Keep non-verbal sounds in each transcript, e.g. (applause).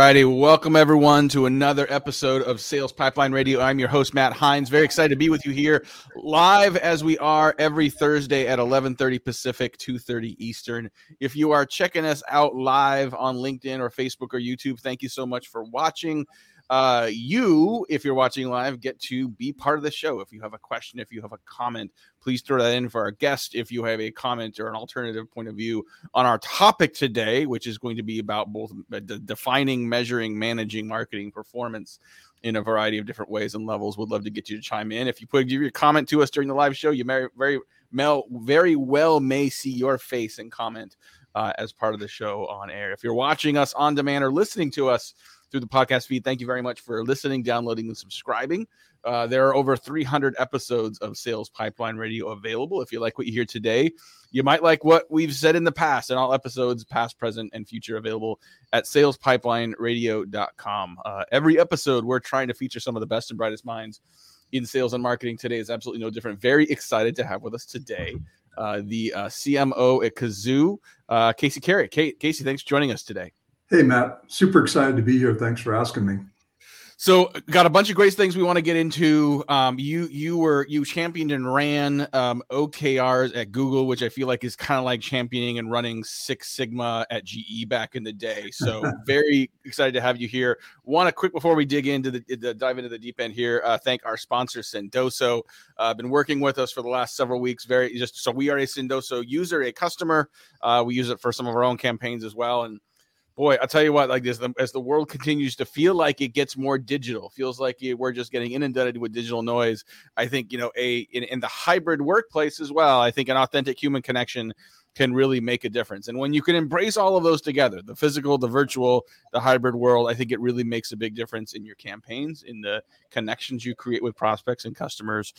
Righty. Welcome, everyone, to another episode of Sales Pipeline Radio. I'm your host, Matt Heinz. Very excited to be with you here live as we are every Thursday at 1130 Pacific, 230 Eastern. If you are checking us out live on LinkedIn or Facebook or YouTube, thank you so much for watching uh, you, if you're watching live, get to be part of the show. If you have a question, if you have a comment, please throw that in for our guest. If you have a comment or an alternative point of view on our topic today, which is going to be about both defining, measuring, managing marketing performance in a variety of different ways and levels, would love to get you to chime in. If you put give your comment to us during the live show, you may very Mel very well may see your face and comment uh, as part of the show on air. If you're watching us on demand or listening to us through the podcast feed. Thank you very much for listening, downloading, and subscribing. Uh, there are over 300 episodes of Sales Pipeline Radio available. If you like what you hear today, you might like what we've said in the past, and all episodes, past, present, and future, available at salespipelineradio.com. Uh, every episode, we're trying to feature some of the best and brightest minds in sales and marketing. Today is absolutely no different. Very excited to have with us today uh, the uh, CMO at Kazoo, uh, Casey Carey. Kate, Casey, thanks for joining us today. Hey, Matt. Super excited to be here. Thanks for asking me. So, got a bunch of great things we want to get into. Um, you you were you championed and ran um, OKRs at Google, which I feel like is kind of like championing and running Six Sigma at GE back in the day. So, (laughs) very excited to have you here. Want to quick before we dig into the, the dive into the deep end here, uh, thank our sponsor Sendoso. Uh, been working with us for the last several weeks. Very just so we are a Sendoso user, a customer. Uh, we use it for some of our own campaigns as well, and boy, I'll tell you what, like this, as the world continues to feel like it gets more digital, feels like we're just getting inundated with digital noise. I think, you know, a in, in the hybrid workplace as well, I think an authentic human connection can really make a difference. And when you can embrace all of those together, the physical, the virtual, the hybrid world, I think it really makes a big difference in your campaigns, in the connections you create with prospects and customers.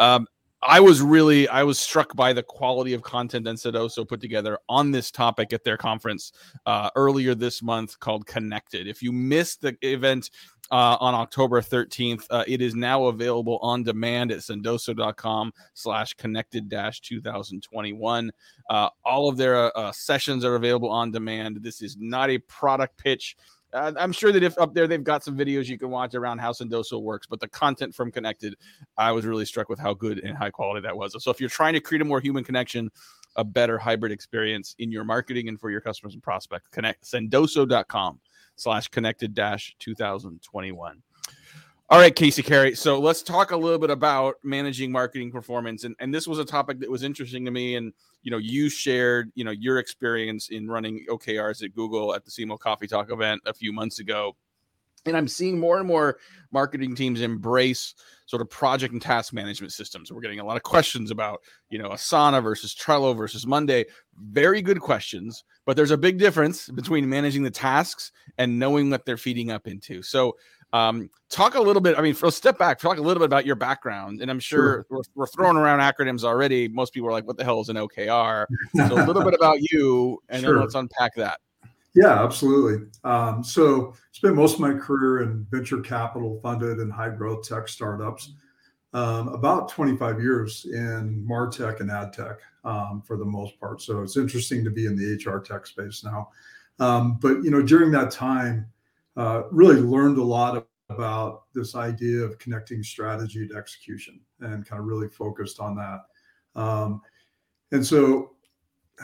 Um, I was really I was struck by the quality of content that Sendoso put together on this topic at their conference uh, earlier this month called Connected. If you missed the event uh, on October 13th, uh, it is now available on demand at sendoso.com slash connected dash 2021. Uh, all of their uh, sessions are available on demand. This is not a product pitch uh, I'm sure that if up there they've got some videos you can watch around how Sendoso works, but the content from Connected, I was really struck with how good and high quality that was. So if you're trying to create a more human connection, a better hybrid experience in your marketing and for your customers and prospects, connect sendoso.com slash connected dash 2021. All right, Casey Carey. So let's talk a little bit about managing marketing performance. And, and this was a topic that was interesting to me. And, you know, you shared, you know, your experience in running OKRs at Google at the CMO Coffee Talk event a few months ago. And I'm seeing more and more marketing teams embrace sort of project and task management systems. We're getting a lot of questions about, you know, Asana versus Trello versus Monday. Very good questions, but there's a big difference between managing the tasks and knowing what they're feeding up into. So, um, talk a little bit. I mean, for step back, talk a little bit about your background. And I'm sure, sure. We're, we're, throwing around acronyms already. Most people are like, "What the hell is an OKR?" So a little bit (laughs) about you, and sure. then let's unpack that. Yeah, absolutely. Um, so spent most of my career in venture capital funded and high growth tech startups. Um, about 25 years in martech and ad tech um, for the most part. So it's interesting to be in the HR tech space now. Um, but you know, during that time, uh, really learned a lot about this idea of connecting strategy to execution and kind of really focused on that. Um, and so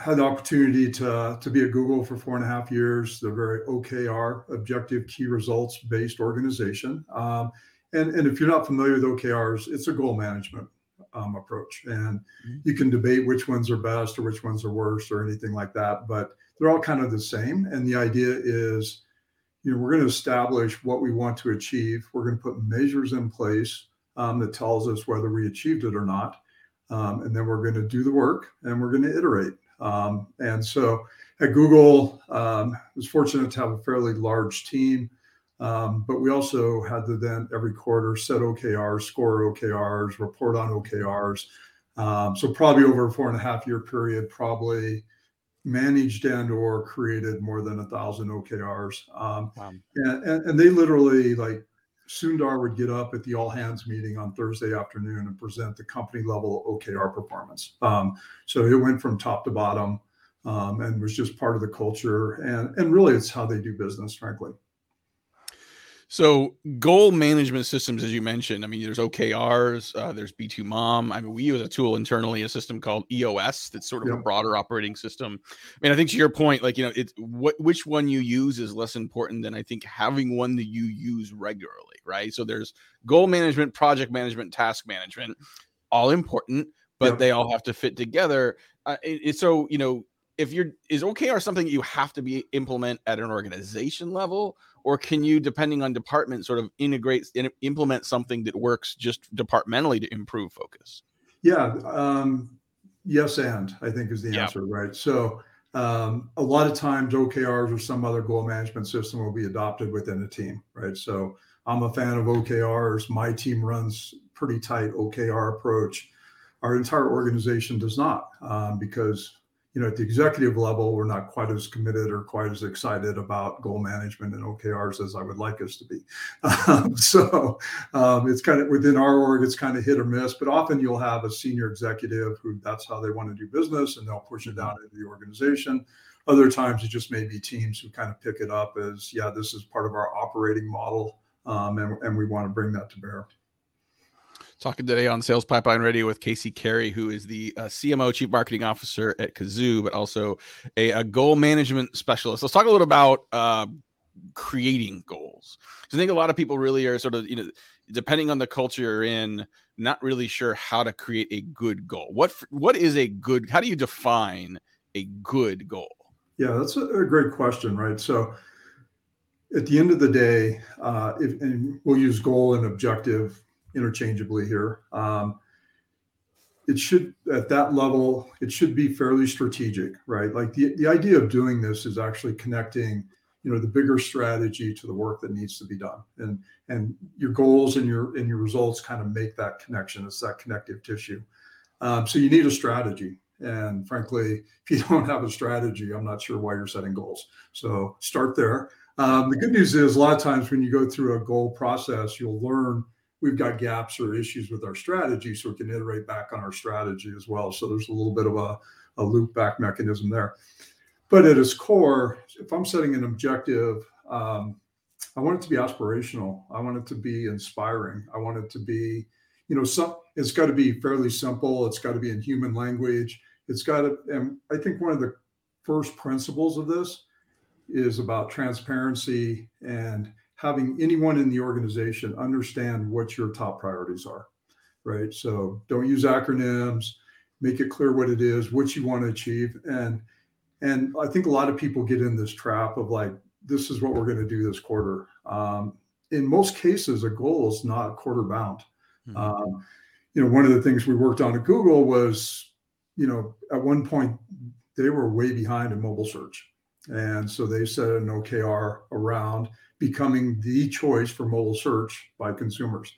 had the opportunity to, to be at Google for four and a half years. They're very OKR, objective key results based organization. Um, and, and if you're not familiar with OKRs, it's a goal management um, approach. And mm-hmm. you can debate which ones are best or which ones are worse or anything like that, but they're all kind of the same. And the idea is you know, we're going to establish what we want to achieve. We're going to put measures in place um, that tells us whether we achieved it or not. Um, and then we're going to do the work and we're going to iterate. Um, and so at Google, um, I was fortunate to have a fairly large team, um, but we also had to then every quarter set OKRs, score OKRs, report on OKRs. Um, so probably over a four and a half year period, probably managed and or created more than a thousand OKRs. Um, wow. and, and, and, they literally like Sundar would get up at the all hands meeting on Thursday afternoon and present the company level OKR performance. Um, so it went from top to bottom um, and was just part of the culture. And, and really it's how they do business, frankly. So goal management systems, as you mentioned, I mean, there's OKRs, uh, there's V2MOM. I mean, we use a tool internally, a system called EOS, that's sort of yep. a broader operating system. I mean, I think to your point, like you know, it's what which one you use is less important than I think having one that you use regularly, right? So there's goal management, project management, task management, all important, but yep. they all have to fit together. Uh, it, it, so you know, if you're is OKR something you have to be implement at an organization level or can you depending on department sort of integrate and implement something that works just departmentally to improve focus? Yeah um, yes and i think is the answer yeah. right? So um, a lot of times okrs or some other goal management system will be adopted within a team right? So i'm a fan of okrs my team runs pretty tight okr approach. Our entire organization does not um, because you know, at the executive level, we're not quite as committed or quite as excited about goal management and OKRs as I would like us to be. Um, (laughs) so um, it's kind of within our org, it's kind of hit or miss, but often you'll have a senior executive who that's how they want to do business and they'll push it down into the organization. Other times it just may be teams who kind of pick it up as, yeah, this is part of our operating model um, and, and we want to bring that to bear. Talking today on Sales Pipeline Radio with Casey Carey, who is the uh, CMO, Chief Marketing Officer at Kazoo, but also a, a, goal management specialist. Let's talk a little about uh, creating goals. I think a lot of people really are sort of, you know, depending on the culture you're in, not really sure how to create a good goal. What what is a good? How do you define a good goal? Yeah, that's a, a great question, right? So at the end of the day, uh, if, and we'll use goal and objective interchangeably here. Um, it should at that level it should be fairly strategic right? Like the, the idea of doing this is actually connecting you know the bigger strategy to the work that needs to be done. And and your goals and your and your results kind of make that connection it's that connective tissue. Um, so you need a strategy. And frankly if you (laughs) don't have a strategy i'm not sure why you're setting goals. So start there. Um, the good news is a lot of times when you go through a goal process you'll learn we've got gaps or issues with our strategy, so we can iterate back on our strategy as well. So there's a little bit of a, a loop back mechanism there. But at its core, if I'm setting an objective, um, I want it to be aspirational. I want it to be inspiring. I want it to be, you know, some. It's got to be fairly simple. It's got to be in human language. It's got to. And I think one of the first principles of this is about transparency and having anyone in the organization understand what your top priorities are, right? So don't use acronyms, make it clear what it is, what you want to achieve. And and I think a lot of people get in this trap of like, this is what we're going to do this quarter. Um, in most cases, a goal is not quarter bound. Mm-hmm. Um, you know, one of the things we worked on at Google was, you know, at one point they were way behind in mobile search. And so they set an OKR around becoming the choice for mobile search by consumers.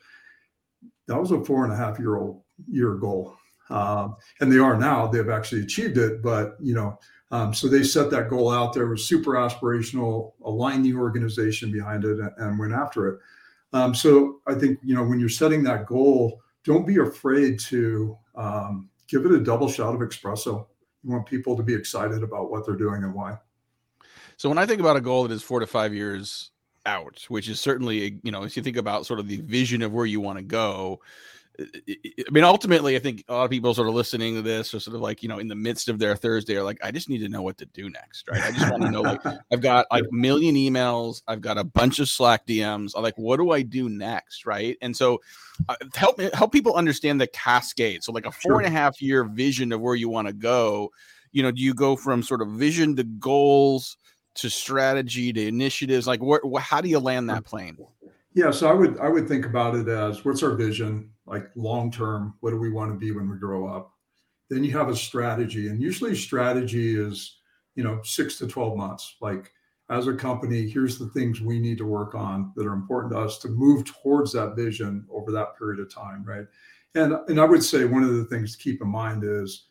That was a four and a half year old year goal. Um, and they are now, they've actually achieved it, but you know, um, so they set that goal out there, was super aspirational, aligned the organization behind it and, and went after it. Um, so I think, you know, when you're setting that goal, don't be afraid to um, give it a double shot of espresso. You want people to be excited about what they're doing and why. So when I think about a goal that is four to five years out, which is certainly, eh, you know, if you think about sort of the vision of where you want to go, eh, eh, I mean, ultimately, I think a lot of people sort of listening to this are sort of like, you know, in the midst of their Thursday are like, I just need to know what to do next, right? I just want to know, like, (laughs) I've got like a million emails, I've got a bunch of Slack DMs. I'm like, what do I do next, right? And so, uh, help me help people understand the cascade. So, like a four sure. and a half year vision of where you want to go. You know, do you go from sort of vision to goals? To strategy to initiatives? Like, what? How do you land that plane? Yeah, so I would I would think about it as what's our vision, like long term. What do we want to be when we grow up? Then you have a strategy, and usually strategy is you know six to twelve months. Like as a company, here's the things we need to work on that are important to us to move towards that vision over that period of time, right? And and I would say one of the things to keep in mind is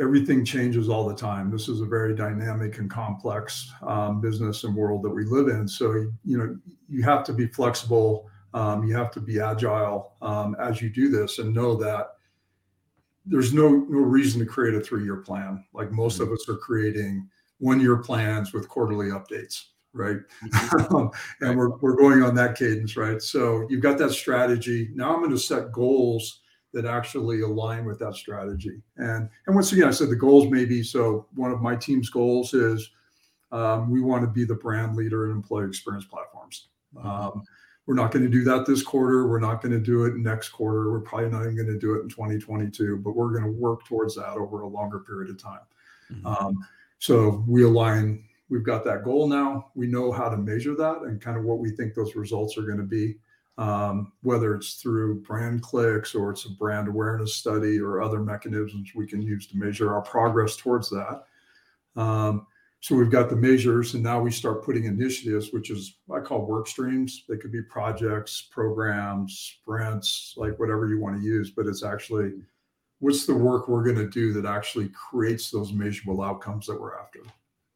everything changes all the time. This is a very dynamic and complex um, business and world that we live in. So you know you have to be flexible. Um, you have to be agile um, as you do this, and know that there's no no reason to create a three year plan. Like most of mm-hmm. us are creating one year plans with quarterly updates. right? Mm-hmm. (laughs) and we're, we're going on that cadence, right? So you've got that strategy. Now I'm going to set goals that actually align with that strategy. And and once again, I said the goals may be so. One of my team's goals is um, we want to be the brand leader in employee experience platforms. Um, we're not going to do that this quarter. We're not going to do it next quarter. We're probably not even going to do it in 2022, but we're going to work towards that over a longer period of time. Mm-hmm. Um, so we align. We've got that goal now. We know how to measure that and kind of what we think those results are going to be um, whether it's through brand clicks or it's a brand awareness study or other mechanisms we can use to measure our progress towards that. Um, so we've got the measures, and now we start putting initiatives, which is I call work streams. They could be projects, programs, sprints, like whatever you want to use, but it's actually what's the work we're going to do that actually creates those measurable outcomes that we're after.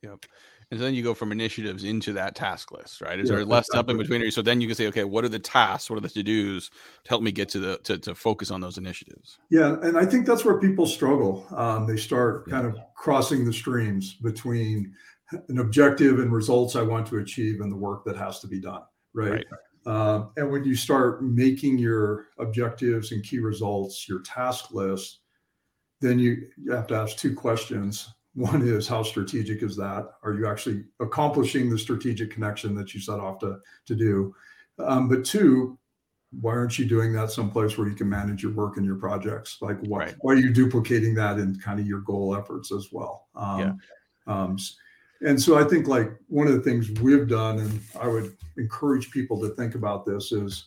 Yep. And then you go from initiatives into that task list, right? Is yeah, there less exactly. up in between? So then you can say, okay, what are the tasks? What are the to dos to help me get to the to, to focus on those initiatives? Yeah, and I think that's where people struggle. Um, they start yeah. kind of crossing the streams between an objective and results I want to achieve and the work that has to be done, right? right. Um, and when you start making your objectives and key results your task list, then you, you have to ask two questions one is how strategic is that? Are you actually accomplishing the strategic connection that you set off to, to do? Um, but two, why aren't you doing that someplace where you can manage your work and your projects? Like, why, right. why are you duplicating that in kind of your goal efforts as well? Um, yeah. Um, and so I think like one of the things we've done, and I would encourage people to think about this is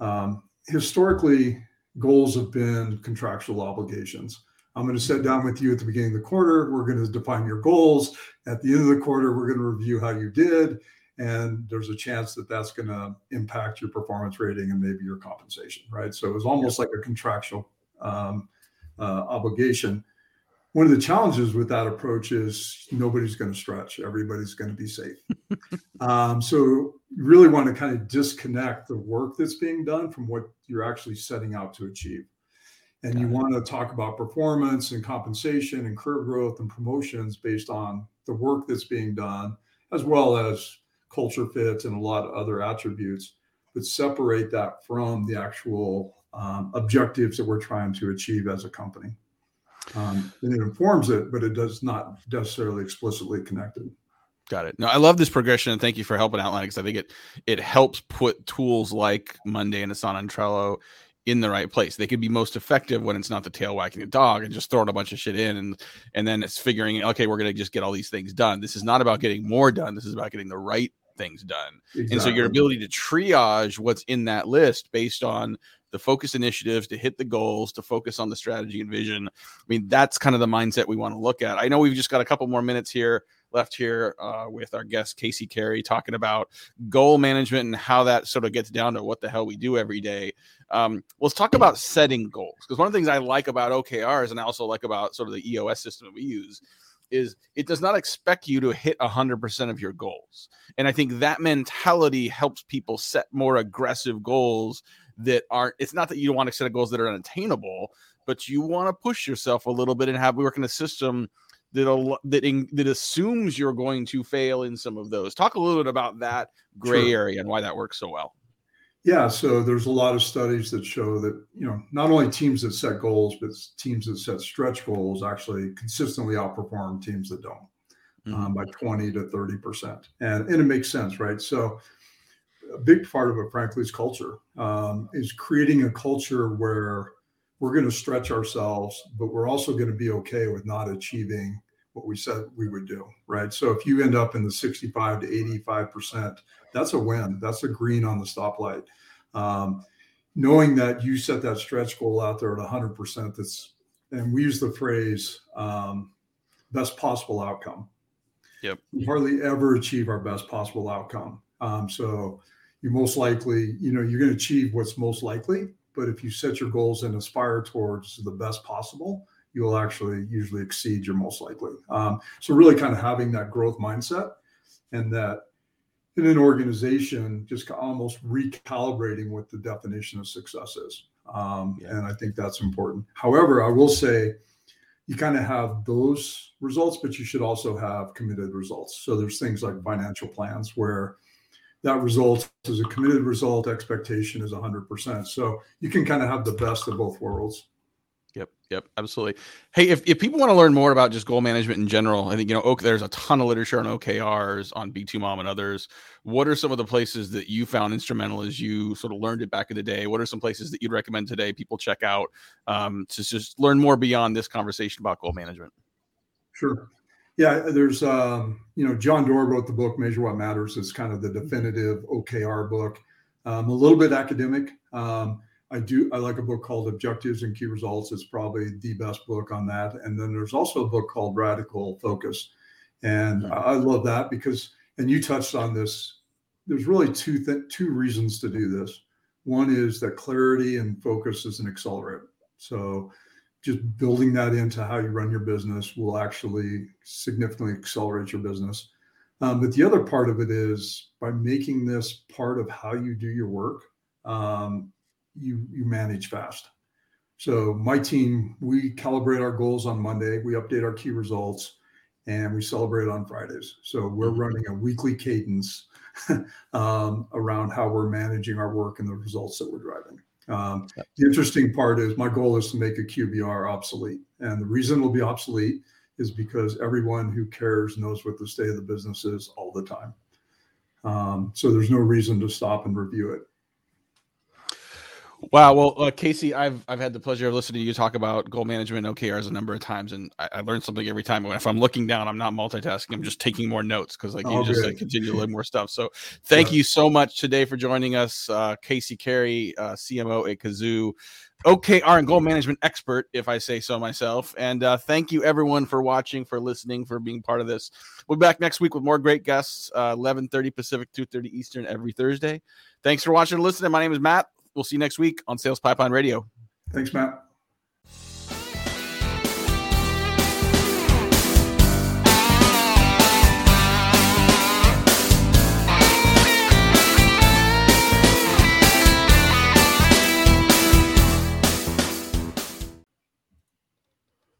um, historically goals have been contractual obligations. I'm going to sit down with you at the beginning of the quarter. We're going to define your goals. At the end of the quarter, we're going to review how you did. And there's a chance that that's going to impact your performance rating and maybe your compensation, right? So it was almost like a contractual um, uh, obligation. One of the challenges with that approach is nobody's going to stretch, everybody's going to be safe. (laughs) um, so you really want to kind of disconnect the work that's being done from what you're actually setting out to achieve and you want to talk about performance and compensation and career growth and promotions based on the work that's being done as well as culture fit and a lot of other attributes but separate that from the actual um, objectives that we're trying to achieve as a company. Um, and it informs it but it does not necessarily explicitly connect it. Got it. No, I love this progression, and thank you for helping outline because I think it it helps put tools like Monday and Asana and Trello in the right place. They could be most effective when it's not the tail wagging the dog and just throwing a bunch of shit in and and then it's figuring okay, we're gonna just get all these things done. This is not about getting more done. This is about getting the right things done. Exactly. And so your ability to triage what's in that list based on the focus initiatives to hit the goals, to focus on the strategy and vision. I mean, that's kind of the mindset we want to look at. I know we've just got a couple more minutes here left here uh, with our guest Casey Carey talking about goal management and how that sort of gets down to what the hell we do every day. Um, let's talk about setting goals because one of the things I like about OKRs and I also like about sort of the EOS system that we use is it does not expect you to hit 100% of your goals. And I think that mentality helps people set more aggressive goals that aren't it's not that you don't want to set goals that are unattainable, but you want to push yourself a little bit and have we work in a system that that in, that assumes you're going to fail in some of those. Talk a little bit about that gray sure. area and why that works so well. Yeah, so there's a lot of studies that show that you know not only teams that set goals, but teams that set stretch goals actually consistently outperform teams that don't um, mm-hmm. um, by 20 to 30 percent, and and it makes sense, right? So a big part of it, frankly, is culture. Um, is creating a culture where we're going to stretch ourselves, but we're also going to be okay with not achieving what we said we would do, right? So if you end up in the 65 to 85%, that's a win. That's a green on the stoplight. Um, knowing that you set that stretch goal out there at 100%, that's, and we use the phrase um, best possible outcome. Yep. We hardly ever achieve our best possible outcome. Um, so you most likely, you know, you're going to achieve what's most likely. But if you set your goals and aspire towards the best possible, you will actually usually exceed your most likely. Um, so really kind of having that growth mindset and that in an organization, just almost recalibrating what the definition of success is. Um, yeah. And I think that's important. However, I will say you kind of have those results, but you should also have committed results. So there's things like financial plans where that result is a committed result, expectation is 100%. So you can kind of have the best of both worlds. Yep, absolutely. Hey, if, if people want to learn more about just goal management in general, I think you know, OK, there's a ton of literature on OKRs, on V2MOM and others. What are some of the places that you found instrumental as you sort of learned it back in the day? What are some places that you'd recommend today people check out um, to just learn more beyond this conversation about goal management? Sure. Yeah, there's um, you know John Doerr wrote the book Measure What Matters. It's kind of the definitive OKR book. Um, a little bit academic. Um, I do. I like a book called Objectives and Key Results. It's probably the best book on that. And then there's also a book called Radical Focus, and mm-hmm. I love that because. And you touched on this. There's really two th- two reasons to do this. One is that clarity and focus is an accelerant. So just building that into how you run your business will actually significantly accelerate your business. Um, but the other part of it is by making this part of how you do your work, um, you you manage fast. So my team, we calibrate our goals on Monday, we update our key results, and we celebrate on Fridays. So we're mm-hmm. running a weekly cadence (laughs) um, around how we're managing our work and the results that we're driving. Um, the interesting part is my goal is to make a QBR obsolete, and the reason it'll be obsolete is because everyone who cares knows what the state of the business is all the time. Um, so there's no reason to stop and review it. Wow. Well, uh, Casey, I've I've had the pleasure of listening to you talk about goal management OKRs a number of times, and I, I learned something every time. If I'm looking down, I'm not multitasking. I'm just taking more notes because like you oh, just like, continue to learn more stuff. So, thank yeah. you so much today for joining us, uh, Casey Carey, uh, CMO at Kazoo. OKR and goal management expert, if I say so myself. And uh, thank you everyone for watching, for listening, for being part of this. We'll be back next week with more great guests, uh, 11:30 Pacific, 2:30 Eastern every Thursday. Thanks for watching and listening. My name is Matt. We'll see you next week on Sales Pipeline Radio. Thanks, Matt.